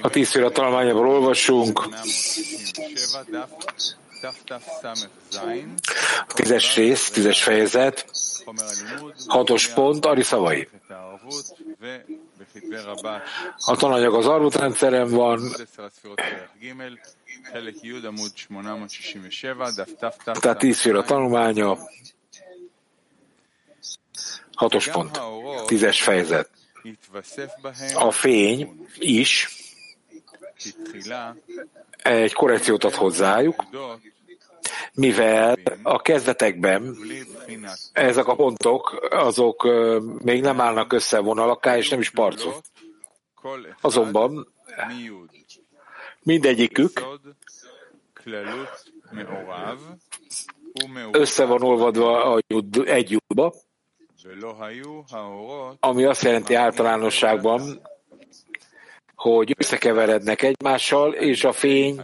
A tíz fél tanulmányából olvasunk. A tízes rész, tízes fejezet, hatos pont, Ari szavai. A tananyag az Arvut rendszeren van, tehát tíz fél a tanulmánya, hatos pont, tízes fejezet. A fény is egy korrekciót ad hozzájuk, mivel a kezdetekben ezek a pontok, azok még nem állnak össze vonalakká, és nem is parcok. Azonban mindegyikük össze van olvadva egy lyukba, ami azt jelenti általánosságban, hogy összekeverednek egymással, és a fény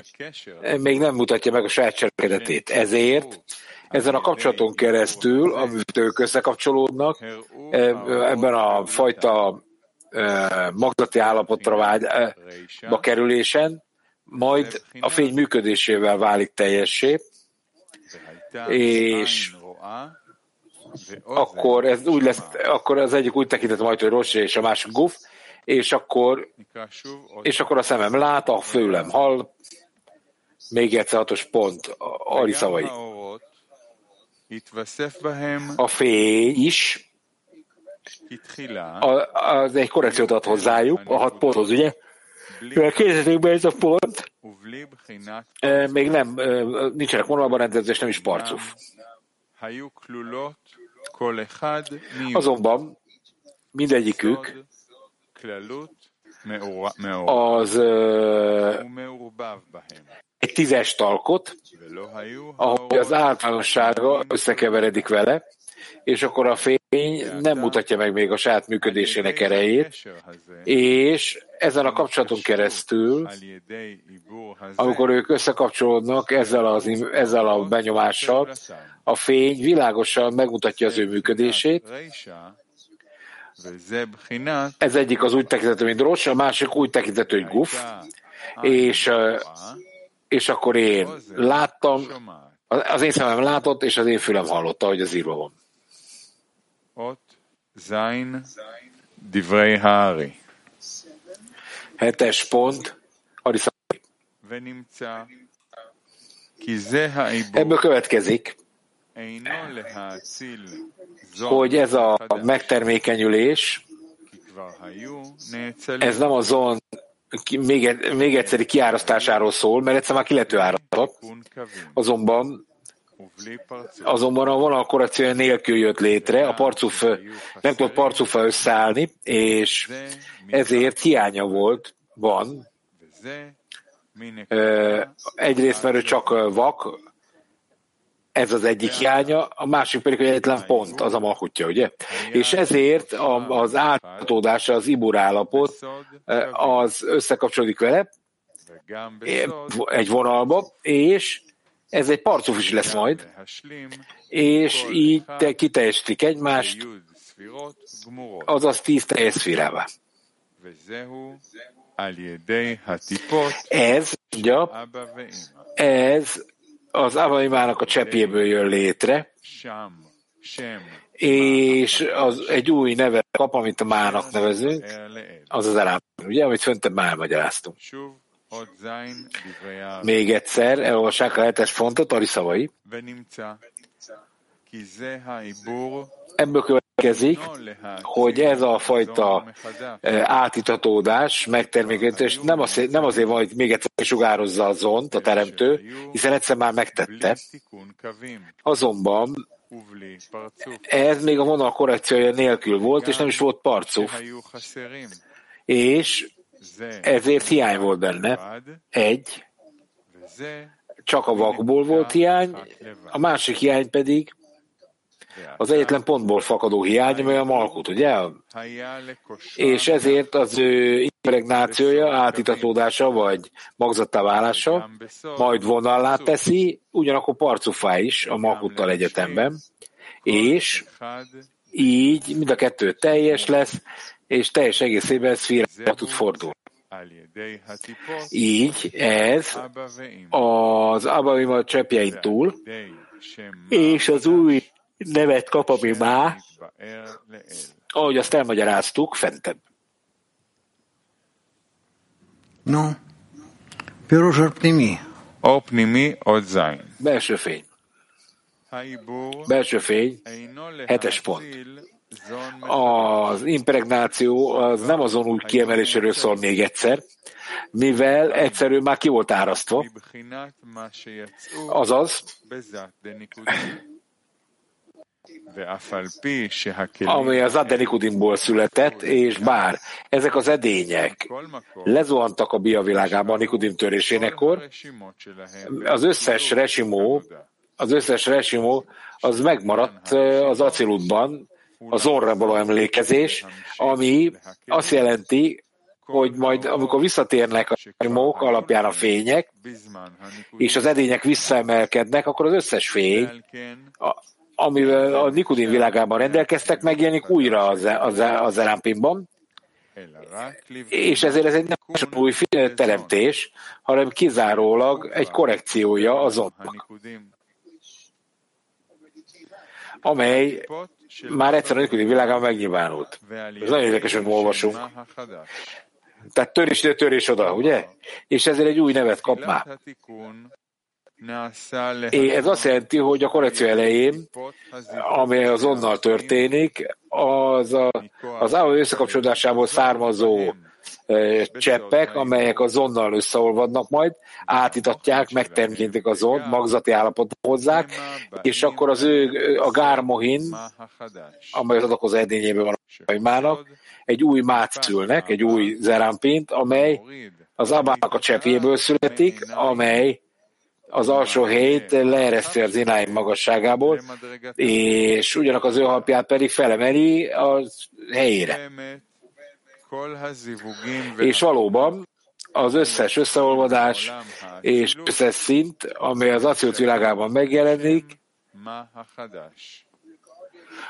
még nem mutatja meg a saját cselekedetét. Ezért ezen a kapcsolaton keresztül, amit ők összekapcsolódnak, ebben a fajta magzati állapotra vágyba kerülésen, majd a fény működésével válik teljessé, és akkor ez úgy lesz, akkor az egyik úgy tekintett majd, hogy rossz, és a másik guf, és akkor, és akkor a szemem lát, a főlem hall, még egyszer hatos pont, Ari szavai. A fény is, a, az egy korrekciót ad hozzájuk, a hat ponthoz, ugye? Mivel kérdezőkben ez a pont, még nem, nincsenek vonalban rendezve, és nem is parcuf. Azonban mindegyikük az egy tízes talkot, ahogy az általánossága összekeveredik vele, és akkor a fény nem mutatja meg még a saját működésének erejét, és ezen a kapcsolaton keresztül, amikor ők összekapcsolódnak ezzel, az, ezzel a benyomással, a fény világosan megmutatja az ő működését, ez egyik az úgy tekintető, mint rossz, a másik úgy tekintető, hogy guf, és, és akkor én láttam, az én szemem látott, és az én fülem hallotta, hogy az írva van. Hetes pont, Ebből következik, hogy ez a megtermékenyülés, ez nem a zon még, még egyszeri kiárasztásáról szól, mert egyszer már kilető árasztott, azonban azonban a vonal korrekciója nélkül jött létre, a parcuf nem tudott parcufa összeállni, és ezért hiánya volt, van. Egyrészt, mert ő csak vak, ez az egyik hiánya, a másik pedig, hogy egyetlen pont, az a malkutja, ugye? És ezért az áthatódása, az ibur állapot, az összekapcsolódik vele egy vonalba, és ez egy parcuf is lesz majd, és így te kiteljesítik egymást, azaz tíz teljes szférává. Ez, ugye, ez az Avaimának a cseppjéből jön létre, és az egy új neve kap, amit a mának nevezünk, az az elám, ugye, amit föntebb már magyaráztunk. Még egyszer, elolvassák a hetes fontot, Ari szavai. Ebből következik, hogy ez a fajta átitatódás, megtermékenítés nem azért, nem azért van, hogy még egyszer sugározza a zont, a teremtő, hiszen egyszer már megtette. Azonban ez még a vonal korrekciója nélkül volt, és nem is volt parcuf. És ezért hiány volt benne. Egy, csak a vakból volt hiány, a másik hiány pedig az egyetlen pontból fakadó hiány, amely a malkut, ugye? És ezért az ő impregnációja, átitatódása, vagy magzattá válása, majd vonallá teszi, ugyanakkor parcufá is a malkuttal egyetemben, és így mind a kettő teljes lesz, és teljes egészében szférába tud fordulni. Így ez az Abamima cseppjein túl, és az új nevet kap, ami má, ahogy azt elmagyaráztuk, fentebb. No, piros pnimi. Opnimi odzain. Belső fény. Belső fény, hetes pont. Az impregnáció az nem azon úgy kiemeléséről szól még egyszer, mivel egyszerűen már ki volt árasztva, azaz, ami az Adenikudinból született, és bár ezek az edények lezuhantak a bia világában a Nikudim törésénekkor, az összes resimó, az összes resimó az megmaradt az aciludban, az orra emlékezés, ami azt jelenti, hogy majd amikor visszatérnek a nyomók alapján a fények, és az edények visszaemelkednek, akkor az összes fény, amivel a Nikodim világában rendelkeztek, megjelenik újra az, az, az Erámpinban, és ezért ez egy nem új teremtés, hanem kizárólag egy korrekciója azonnak, amely már egyszer a Nikodim világában megnyilvánult. Ez nagyon érdekes, hogy olvasunk. Tehát törés ide, törés oda, ugye? És ezért egy új nevet kap már. Ez azt jelenti, hogy a korrekció elején, ami azonnal történik, az a, az álló összekapcsolódásából származó cseppek, amelyek azonnal összeolvadnak majd, átitatják, megtermékenyítik a zont, magzati állapot hozzák, és akkor az ő, a gármohin, amely az adakozó edényében van a mának, egy új mát szülnek, egy új zerámpint, amely az abának a cseppjéből születik, amely az alsó helyét leereszti az ináim magasságából, és ugyanak az ő alapját pedig felemeli az helyére. És valóban az összes összeolvadás és összes szint, amely az aciót világában megjelenik,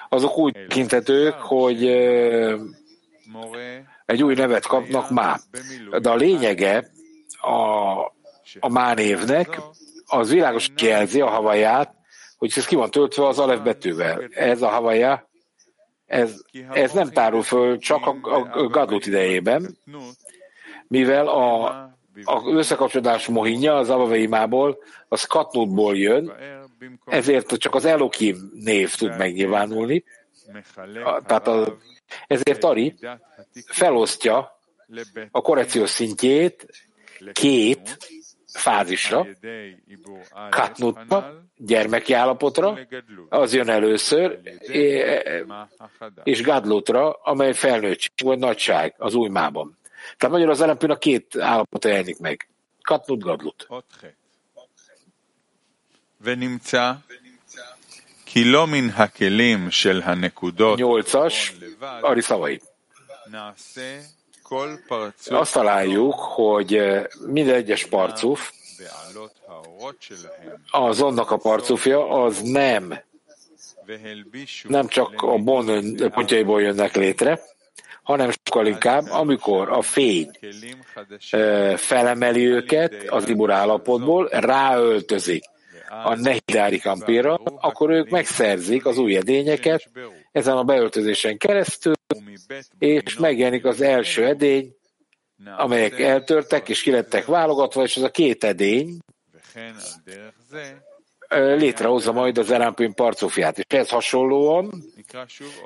azok úgy tekintetők, hogy egy új nevet kapnak má. De a lényege a, a má névnek, az világos jelzi a havaját, hogy ez ki van töltve az alef betűvel. Ez a havaja, ez, ez nem tárul föl csak a, a Gadlut idejében, mivel a, a összekapcsolódás mohinja az Abaveimából, az Katnutból jön, ezért csak az Elokim név tud megnyilvánulni. Tehát a, ezért Ari felosztja a korrekciós szintjét két fázisra, katnutba, gyermeki állapotra, az jön először, és gadlutra, amely felnőttség vagy nagyság az új mában. Tehát magyarul az elempőn a két állapot jelenik meg. Katnut, gadlut. Nyolcas, Ari szavai. Azt találjuk, hogy eh, minden egyes parcuf, az annak a parcufja, az nem, nem csak a bon pontjaiból jönnek létre, hanem sokkal inkább, amikor a fény eh, felemeli őket az libur állapotból, ráöltözik a nehidári kampira, akkor ők megszerzik az új edényeket ezen a beöltözésen keresztül, és megjelenik az első edény, amelyek eltörtek és kilettek válogatva, és az a két edény létrehozza majd az Erámpin parcofját. És ez hasonlóan,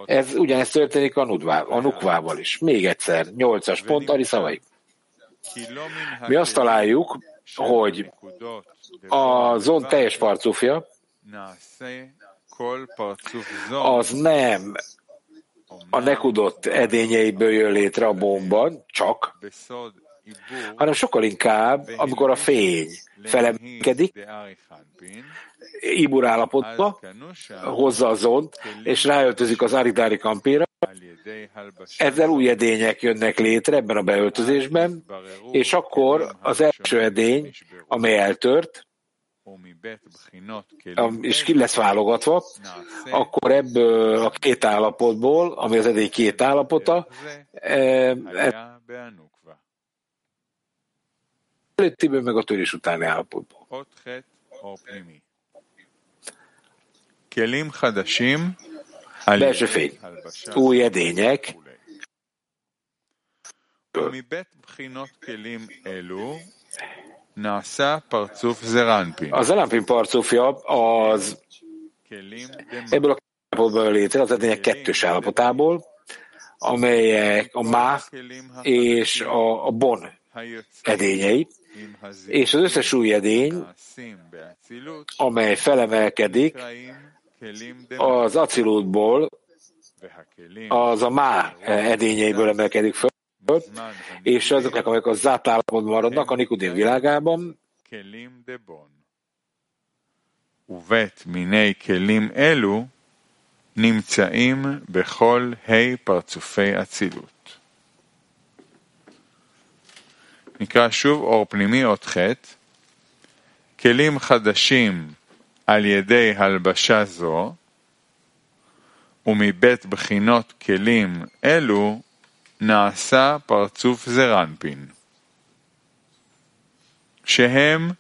ez ugyanezt történik a, nudvá, a Nukvával is. Még egyszer, nyolcas pont, Ari szavai. Mi azt találjuk, hogy a zon teljes parcufja az nem. A nekudott edényeiből jön létre a bomban, csak, hanem sokkal inkább, amikor a fény felemelkedik, Ibur állapotba, hozza a zont, és ráöltözik az Aridári kampéra, ezzel új edények jönnek létre ebben a beöltözésben, és akkor az első edény, amely eltört, és ki lesz válogatva, akkor ebből a két állapotból, ami az edély két állapota, előttiből meg a törés utáni állapotból. Belső fény, új edények, az Zerampin parcúfja az ebből a állapotból létre, az edények kettős állapotából, amelyek a má és a, a bon edényei, és az összes új edény, amely felemelkedik, az acilótból, az a má edényeiből emelkedik föl, és azoknak, amelyek a zárt állapotban maradnak a Nikodin világában, ובית מיני כלים אלו נמצאים בכל ה' פרצופי אצילות. נקרא שוב אור פנימי אות ח' כלים חדשים על ידי הלבשה זו ומבית בחינות כלים אלו נעשה פרצוף זרנפין, שהם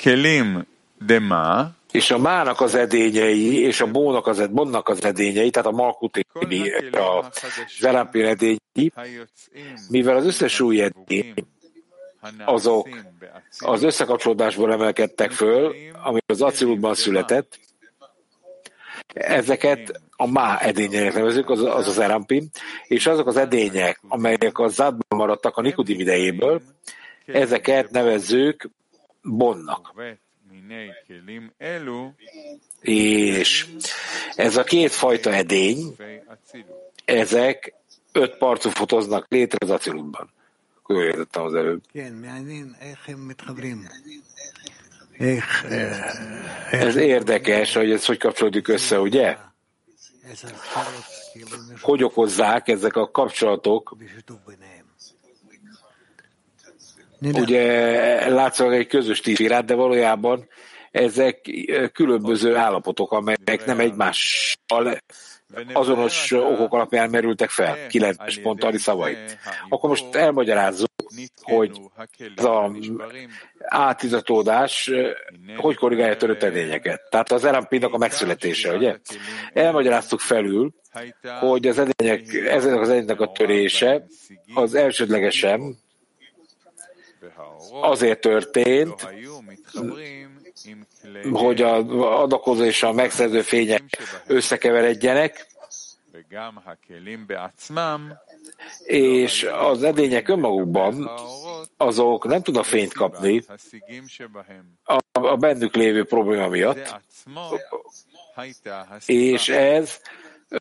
כלים דמה, és a mának az edényei, és a bónak az, bonnak az edényei, tehát a malkuti, a zerampin edényei, mivel az összes új edény, azok az összekapcsolódásból emelkedtek föl, ami az acilutban született, ezeket a má edényeinek nevezük, az az, az erampin, és azok az edények, amelyek a zádban maradtak a nikodim idejéből, ezeket nevezzük bonnak. És ez a két fajta edény, ezek öt parcú fotoznak létre az acilutban. Jól értettem az előbb. Ez érdekes, hogy ez hogy kapcsolódik össze, ugye? Hogy okozzák ezek a kapcsolatok? Ugye látszólag egy közös tízirát, de valójában ezek különböző állapotok, amelyek nem egymással azonos okok alapján merültek fel, kilences pont Ali szavai. Akkor most elmagyarázzuk, hogy ez a átizatódás hogy korrigálja törött edényeket. Tehát az lmp a megszületése, ugye? Elmagyaráztuk felül, hogy az edények, ezek az edények a törése az elsődlegesen azért történt, hogy a adakozó és a megszerző fények összekeveredjenek, és az edények önmagukban azok nem tudnak fényt kapni a, a bennük lévő probléma miatt, és ez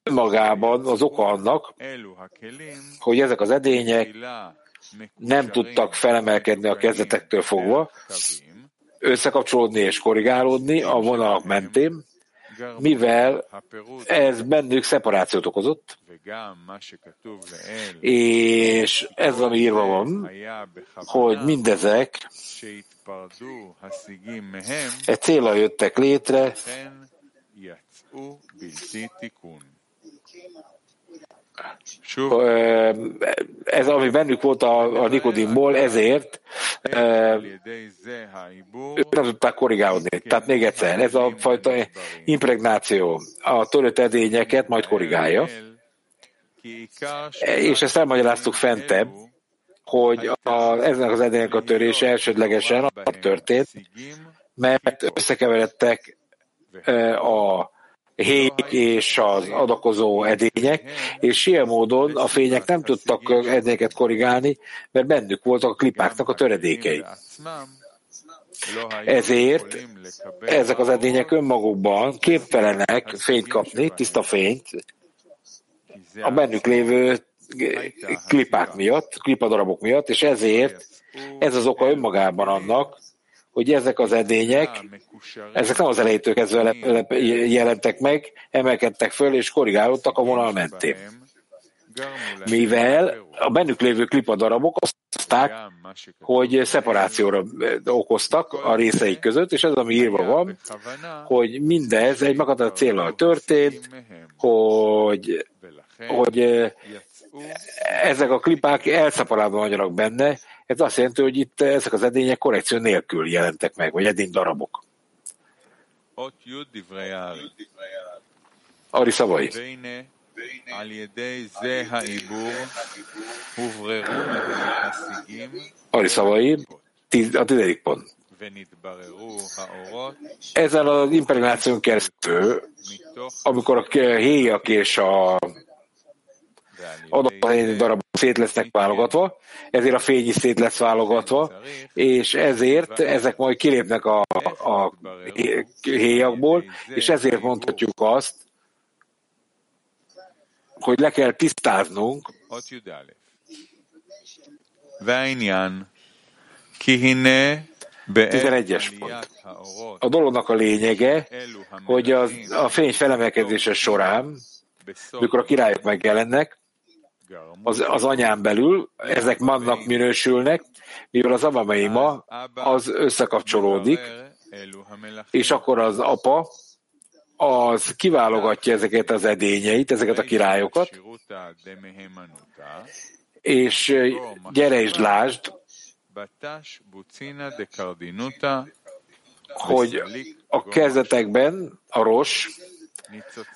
önmagában az oka annak, hogy ezek az edények nem tudtak felemelkedni a kezdetektől fogva, összekapcsolódni és korrigálódni a vonalak mentén, mivel ez bennük szeparációt okozott, és ez, ami írva van, hogy mindezek egy célra jöttek létre, ez, ami bennük volt a, a Nikodimból, ezért ők nem tudták korrigálódni. Tehát még egyszer, ez a fajta impregnáció a törött edényeket majd korrigálja, és ezt elmagyaráztuk fentebb, hogy a, ezen az edények a törése elsődlegesen a történt, mert összekeveredtek a hék és az adakozó edények, és ilyen módon a fények nem tudtak edényeket korrigálni, mert bennük voltak a klipáknak a töredékei. Ezért ezek az edények önmagukban képtelenek fényt kapni, tiszta fényt, a bennük lévő klipák miatt, klipadarabok miatt, és ezért ez az oka önmagában annak, hogy ezek az edények, ezek nem az elejétől kezdve jelentek meg, emelkedtek föl és korrigálódtak a vonal mentén. Mivel a bennük lévő klipadarabok azt okozták, hogy szeparációra okoztak a részeik között, és ez, ami írva van, hogy mindez egy meghatározott célral történt, hogy, hogy ezek a klipák elszeparálva vagyanak benne, ez azt jelenti, hogy itt ezek az edények korrekció nélkül jelentek meg, vagy edény darabok. Ari szavai. Ari szavai, a tizedik pont. Ezen az impregnáción keresztül, amikor a héjak és a adathelyi darab szét lesznek válogatva, ezért a fény is szét lesz válogatva, és ezért ezek majd kilépnek a, a héjakból, és ezért mondhatjuk azt, hogy le kell tisztáznunk, 11-es pont. A dolognak a lényege, hogy az, a fény felemelkedése során, mikor a királyok megjelennek, az, az anyán belül, ezek mannak minősülnek, mivel az ma az összekapcsolódik, és akkor az apa az kiválogatja ezeket az edényeit, ezeket a királyokat, és gyere és lásd, hogy a kezdetekben a ros,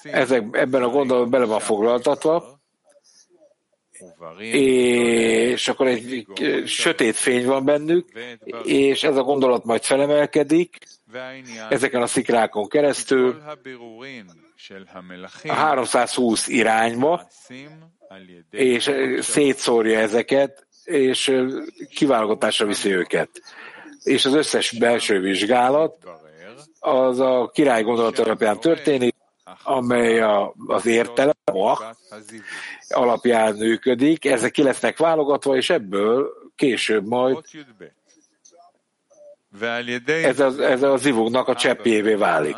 ezek, ebben a gondolatban bele van foglaltatva, és akkor egy sötét fény van bennük, és ez a gondolat majd felemelkedik ezeken a szikrákon keresztül a 320 irányba, és szétszórja ezeket, és kiválogatásra viszi őket. És az összes belső vizsgálat az a király gondolat alapján történik, amely a, az értelem, alapján működik, ezek ki lesznek válogatva, és ebből később majd ez a, ez a zivugnak a cseppjévé válik.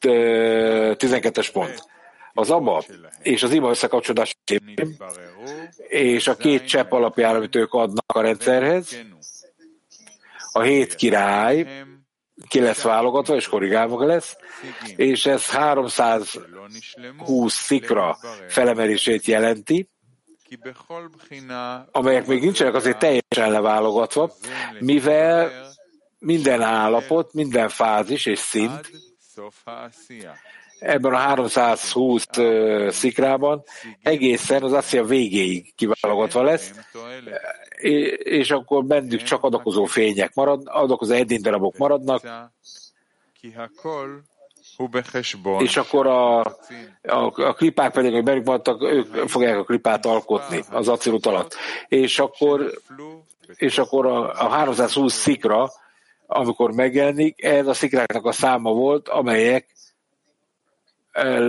12-es pont. Az aba és az ima összekapcsolódás és a két csepp alapján, amit ők adnak a rendszerhez, a hét király ki lesz válogatva, és korrigálva lesz, és ez 320 szikra felemelését jelenti, amelyek még nincsenek azért teljesen leválogatva, mivel minden állapot, minden fázis és szint ebben a 320 szikrában egészen az Assia végéig kiválogatva lesz, és akkor bennük csak adakozó fények marad, adakozó edénydarabok maradnak, és akkor a, a, a klipák pedig, hogy bennük maradtak, ők fogják a klipát alkotni az acélut alatt. És akkor, és akkor a, a 320 szikra, amikor megjelenik, ez a szikráknak a száma volt, amelyek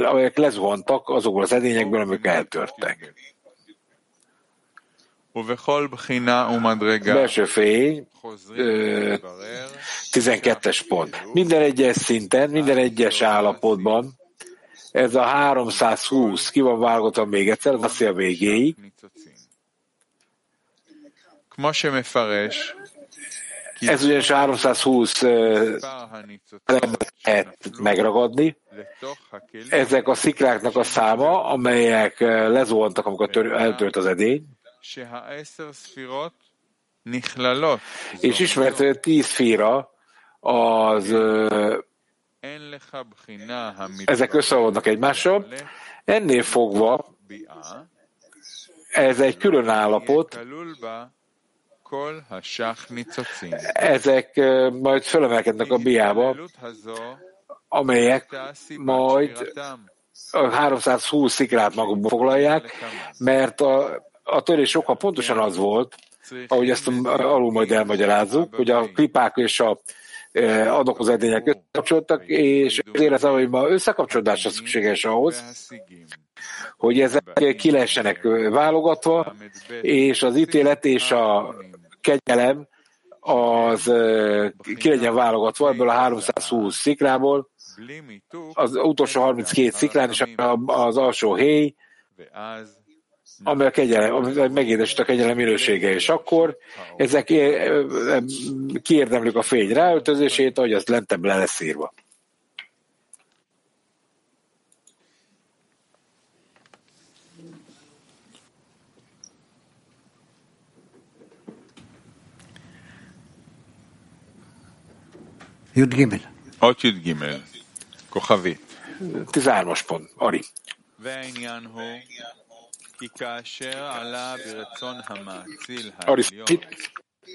amelyek lezuhantak azokból az edényekből, amik eltörtek. Belső fény, 12-es pont. Minden egyes szinten, minden egyes állapotban ez a 320 ki van válogatva még egyszer, az a végéig. Ez ugyanis 320 lehet megragadni. Ezek a szikráknak a száma, amelyek lezuhantak, amikor eltört az edény. És ismert, hogy a tíz féra az ezek összeadnak egymással. Ennél fogva ez egy külön állapot, ezek majd fölemelkednek a biába, amelyek majd a 320 szikrát magukba foglalják, mert a, a törés oka pontosan az volt, ahogy ezt alul majd elmagyarázzuk, hogy a klipák és a adokhoz edények összekapcsoltak, és ezért az, hogy ma összekapcsolódásra szükséges ahhoz, hogy ezek ki lehessenek válogatva, és az ítélet és a kegyelem az ki legyen válogatva ebből a 320 szikrából, az utolsó 32 szikrán, és az alsó héj, ami a kegyelem, megédesít a kegyelem minősége, és akkor ezek kiérdemlik a fény ráöltözését, ahogy az lentebb le lesz írva. י"ג. אות י"ג, כוכבית. 13-as pont, Ari. והעניין הוא כי כאשר עלה ברצון המאציל Ari, העליון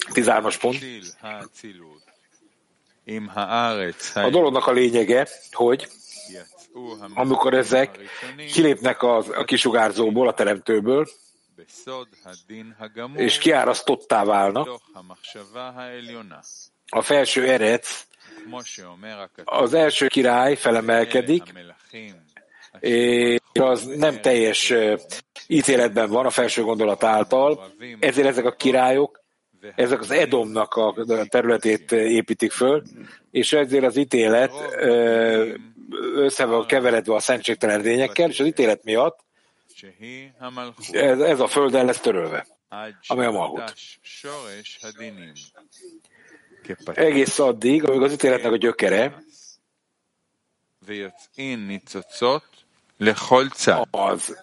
13-as pont. להציל האצילות עם הארץ A dolognak a lényege, hogy יצאו amikor ezek הראשונים kilépnek a, a kisugárzóból, a teremtőből, בסוד הדין הגמור és kiárasztottá válnak, מתוך המחשבה העליונה, a felső erec, כמו שאומר הכתוב, az első király felemelkedik, és az nem teljes ítéletben van a felső gondolat által, ezért ezek a királyok, ezek az Edomnak a területét építik föl, és ezért az ítélet össze van keveredve a szentségtelen lényekkel, és az ítélet miatt ez, ez a földel lesz törölve, ami a malhut egész addig, amíg az ítéletnek a gyökere. Az,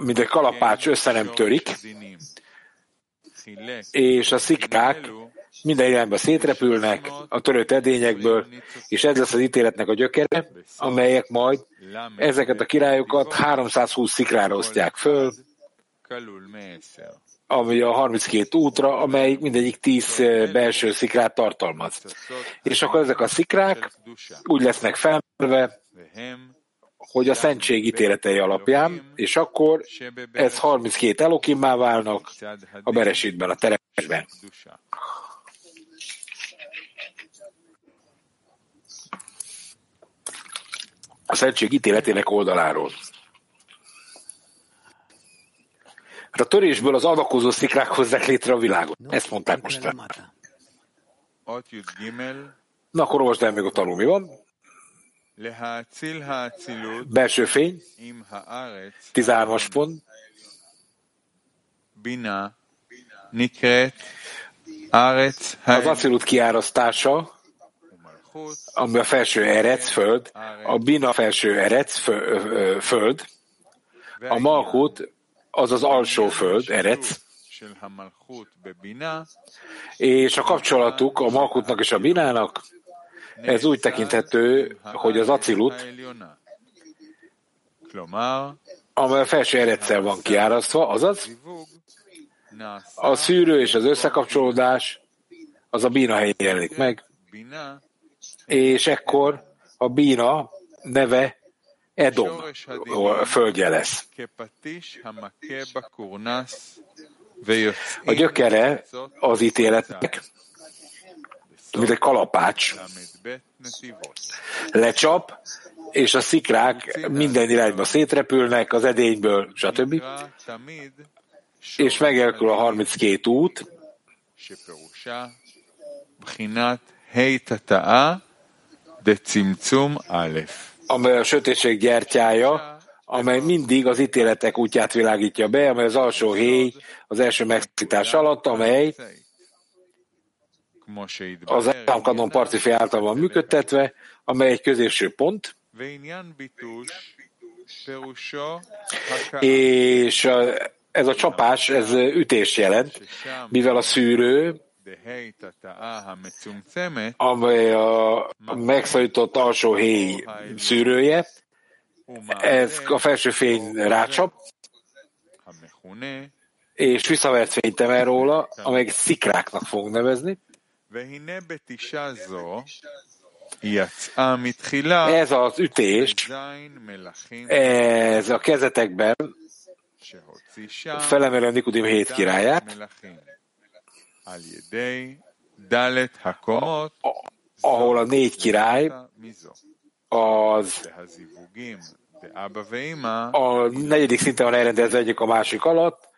mint egy kalapács össze nem törik, és a szikrák minden irányba szétrepülnek a törött edényekből, és ez lesz az ítéletnek a gyökere, amelyek majd ezeket a királyokat 320 szikrára osztják föl, ami a 32 útra, amely mindegyik 10 eh, belső szikrát tartalmaz. És akkor ezek a szikrák úgy lesznek felmerve, hogy a szentség ítéletei alapján, és akkor ez 32 elokimmá válnak a beresítben, a teremben. A szentség ítéletének oldaláról. Hát a törésből az adakozó szikrák hozzák létre a világot. Ezt mondták most. Na akkor olvasd el még a tanul, mi van? Belső fény, 13-as pont. Bina, Nikret, Arec, az acilut kiárasztása, ami a felső erec, föld, a bina felső erec, föld, a malkut az az alsó föld, Erec, és a kapcsolatuk a Malkutnak és a Binának, ez úgy tekinthető, hogy az acilut, amely a felső eredszer van kiárasztva, azaz a szűrő és az összekapcsolódás, az a bína helyén jelenik meg, és ekkor a bína neve Edom földje lesz. A gyökere az ítéletnek, mint egy kalapács, lecsap, és a szikrák minden irányba szétrepülnek az edényből, stb. És megelkül a 32 út, de cimcum alef amely a sötétség gyertyája, amely mindig az ítéletek útját világítja be, amely az alsó héj az első megszítás alatt, amely az államkanon parti által van működtetve, amely egy középső pont, és ez a csapás, ez ütés jelent, mivel a szűrő amely a megszorított alsó héj szűrője, ez a felső fény rácsap, és visszavert fényt emel róla, amelyek szikráknak fog nevezni. Ez az ütés, ez a kezetekben felemelő nikudim hét királyát, ahol a négy király az a negyedik szinten van elrendezve egyik a másik alatt,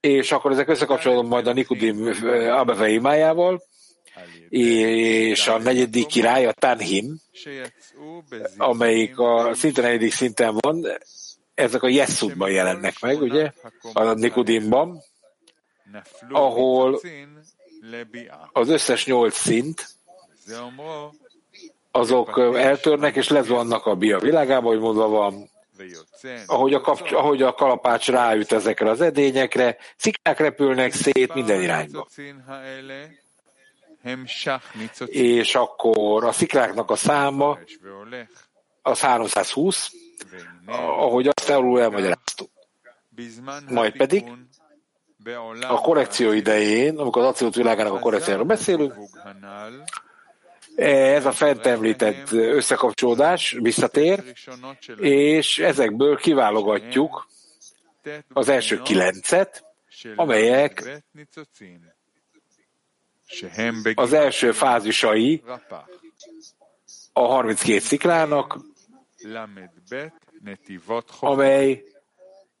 és akkor ezek összekapcsolódnak majd a Nikudim eh, Abaveimájával, és a negyedik király, a Tanhim, amelyik a szinte negyedik szinten van, ezek a Jesszudban jelennek meg, ugye, a Nikudimban ahol az összes nyolc szint, azok eltörnek és lezuhannak a bia világába, hogy mondva van, ahogy a, kapcs- ahogy a kalapács ráüt ezekre az edényekre, szikrák repülnek szét minden irányba. És akkor a szikráknak a száma az 320, ahogy azt elul elmagyaráztuk. Majd pedig a korrekció idején, amikor az abszolút világának a korrekcióról beszélünk, ez a fent említett összekapcsolódás visszatér, és ezekből kiválogatjuk az első kilencet, amelyek az első fázisai a 32 sziklának, amely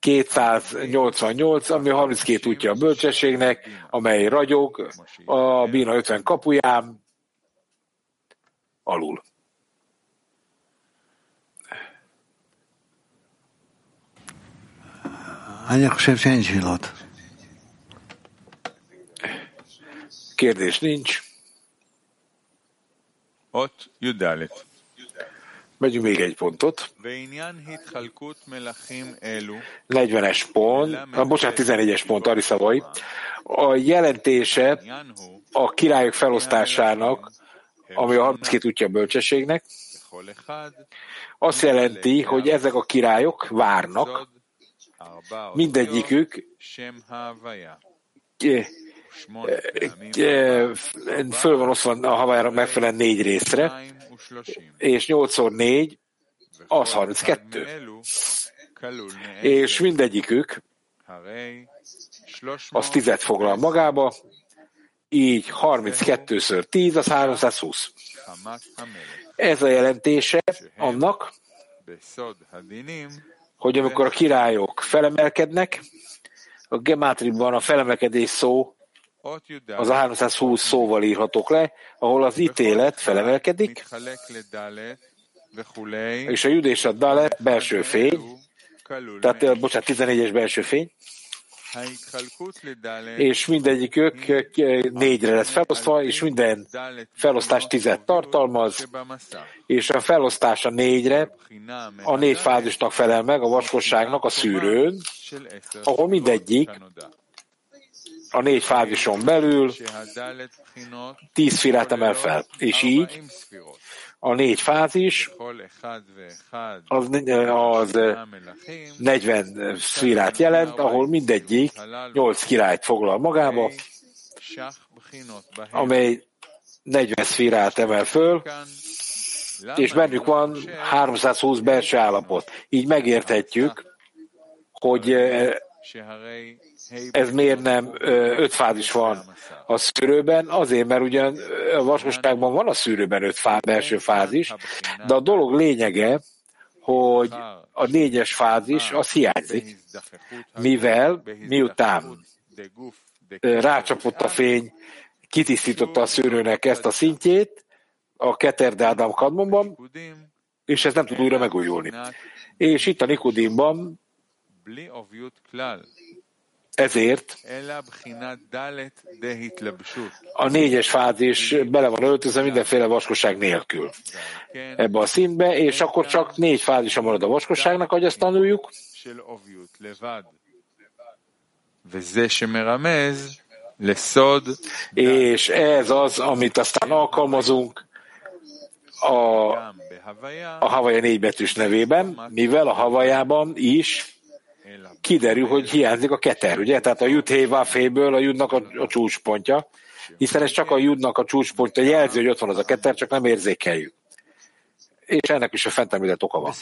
288, ami 32 útja a bölcsességnek, amely ragyog a bína 50 kapuján alul. Kérdés nincs. Ott Judálit. Megyünk még egy pontot. 40-es pont, ah, bocsánat, 14-es pont, Ariszavai. A jelentése a királyok felosztásának, ami a 32 útja a bölcsességnek, azt jelenti, hogy ezek a királyok várnak, mindegyikük föl van osztva a havára megfelelően négy részre, és 8x4 az 32. És mindegyikük az 10 foglal magába, így 32-ször 10 az 320. Ez a jelentése annak, hogy amikor a királyok felemelkednek, a gemátriban a felemelkedés szó az a 320 szóval írhatók le, ahol az ítélet felemelkedik, és a jud és a dalet belső fény, tehát, bocsánat, 14-es belső fény, és mindegyikük négyre lesz felosztva, és minden felosztás tizet tartalmaz, és a felosztás a négyre a négy fázisnak felel meg a vaskosságnak a szűrőn, ahol mindegyik a négy fázison belül tíz filát emel fel, és így a négy fázis az, az 40 szférát jelent, ahol mindegyik 8 királyt foglal magába, amely 40 szférát emel föl, és bennük van 320 belső állapot. Így megérthetjük, hogy ez miért nem öt fázis van a szűrőben? Azért, mert ugyan a vaskosságban van a szűrőben öt fá, belső fázis, de a dolog lényege, hogy a négyes fázis az hiányzik, mivel miután rácsapott a fény, kitisztította a szűrőnek ezt a szintjét, a Keter Ádám kadmonban, és ez nem tud újra megújulni. És itt a Nikodimban ezért a négyes fázis bele van öltözve mindenféle vaskosság nélkül. Ebbe a színbe, és akkor csak négy fázisa marad a vaskosságnak, ahogy ezt tanuljuk. És ez az, amit aztán alkalmazunk a, a Havaja négybetűs nevében, mivel a Havajában is kiderül, hogy hiányzik a keter, ugye? Tehát a jud vaféből a judnak a, a csúcspontja, hiszen ez csak a judnak a csúcspontja jelzi, hogy ott van az a keter, csak nem érzékeljük. És ennek is a fent említett oka van.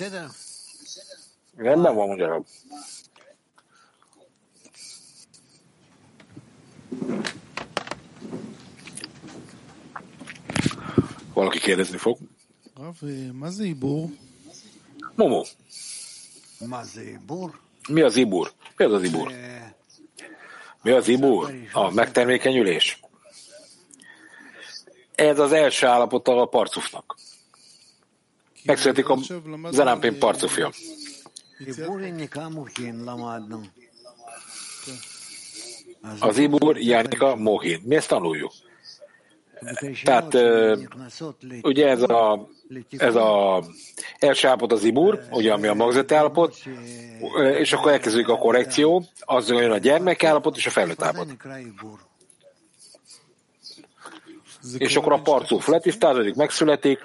Rendben van, mondja Valaki kérdezni fog? Momo. Mi az ibur? Mi az az ibur? Mi az ibur? A megtermékenyülés. Ez az első állapota a parcufnak. Megszületik a zenámpén parcufja. Az Ibur Jánika Mohin. Mi ezt tanuljuk? Tehát ugye ez a, ez a első állapot az Ibur, ugye ami a magzati állapot, és akkor elkezdődik a korrekció, az jön a gyermek állapot és a felnőtt állapot. És akkor a parcúf letisztázódik, megszületik,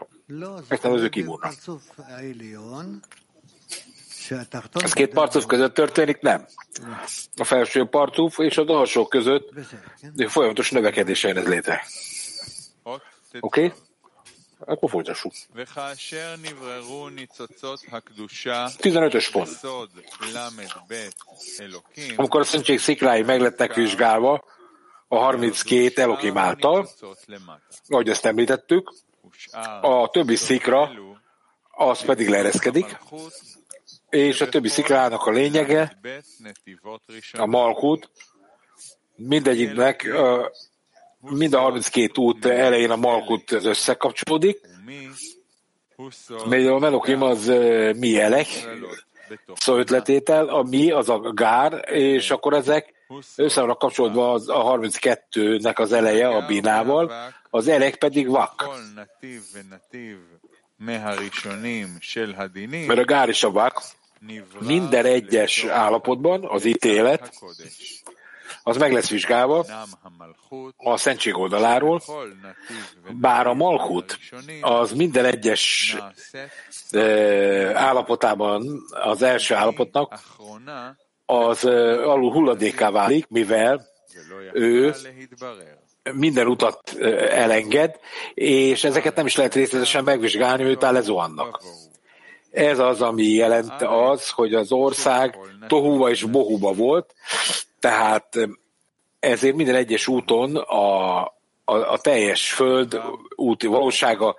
ezt nevezzük Iburnak. Ez két parcúf között történik? Nem. A felső parcúf és az alsó között folyamatos növekedés jön ez létre. Oké? Okay? Akkor folytassuk. 15-ös pont. Amikor a szentség sziklái meglettek vizsgálva, a 32 Elokim által, ahogy ezt említettük, a többi szikra az pedig leereszkedik, és a többi szikrának a lényege, a malkut, mindegyiknek, mind a 32 út elején a malkut összekapcsolódik, még a melokim az mi elek, szó ötletétel, a mi az a gár, és akkor ezek össze kapcsolódva az, a 32-nek az eleje a binával, az elek pedig vak. Mert a gár és a vak minden egyes állapotban az ítélet az meg lesz vizsgálva a szentség oldaláról, bár a malkut az minden egyes állapotában az első állapotnak az alul hulladéká válik, mivel ő minden utat elenged, és ezeket nem is lehet részletesen megvizsgálni, miután lezuhannak. Ez az, ami jelent az, hogy az ország tohuva és bohuba volt, tehát ezért minden egyes úton a, a, a teljes föld úti valósága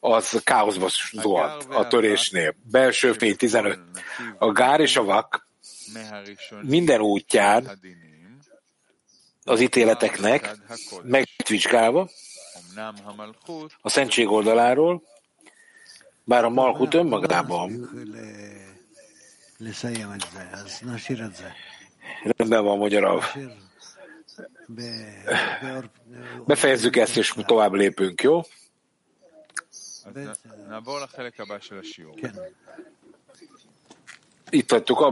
az káoszba zuhant a törésnél. Belső fény 15. A gár és a vak minden útján az ítéleteknek megvizsgálva a szentség oldaláról, bár a malhut önmagában rendben van magyarul. Befejezzük ezt, és tovább lépünk, jó? Itt hagytuk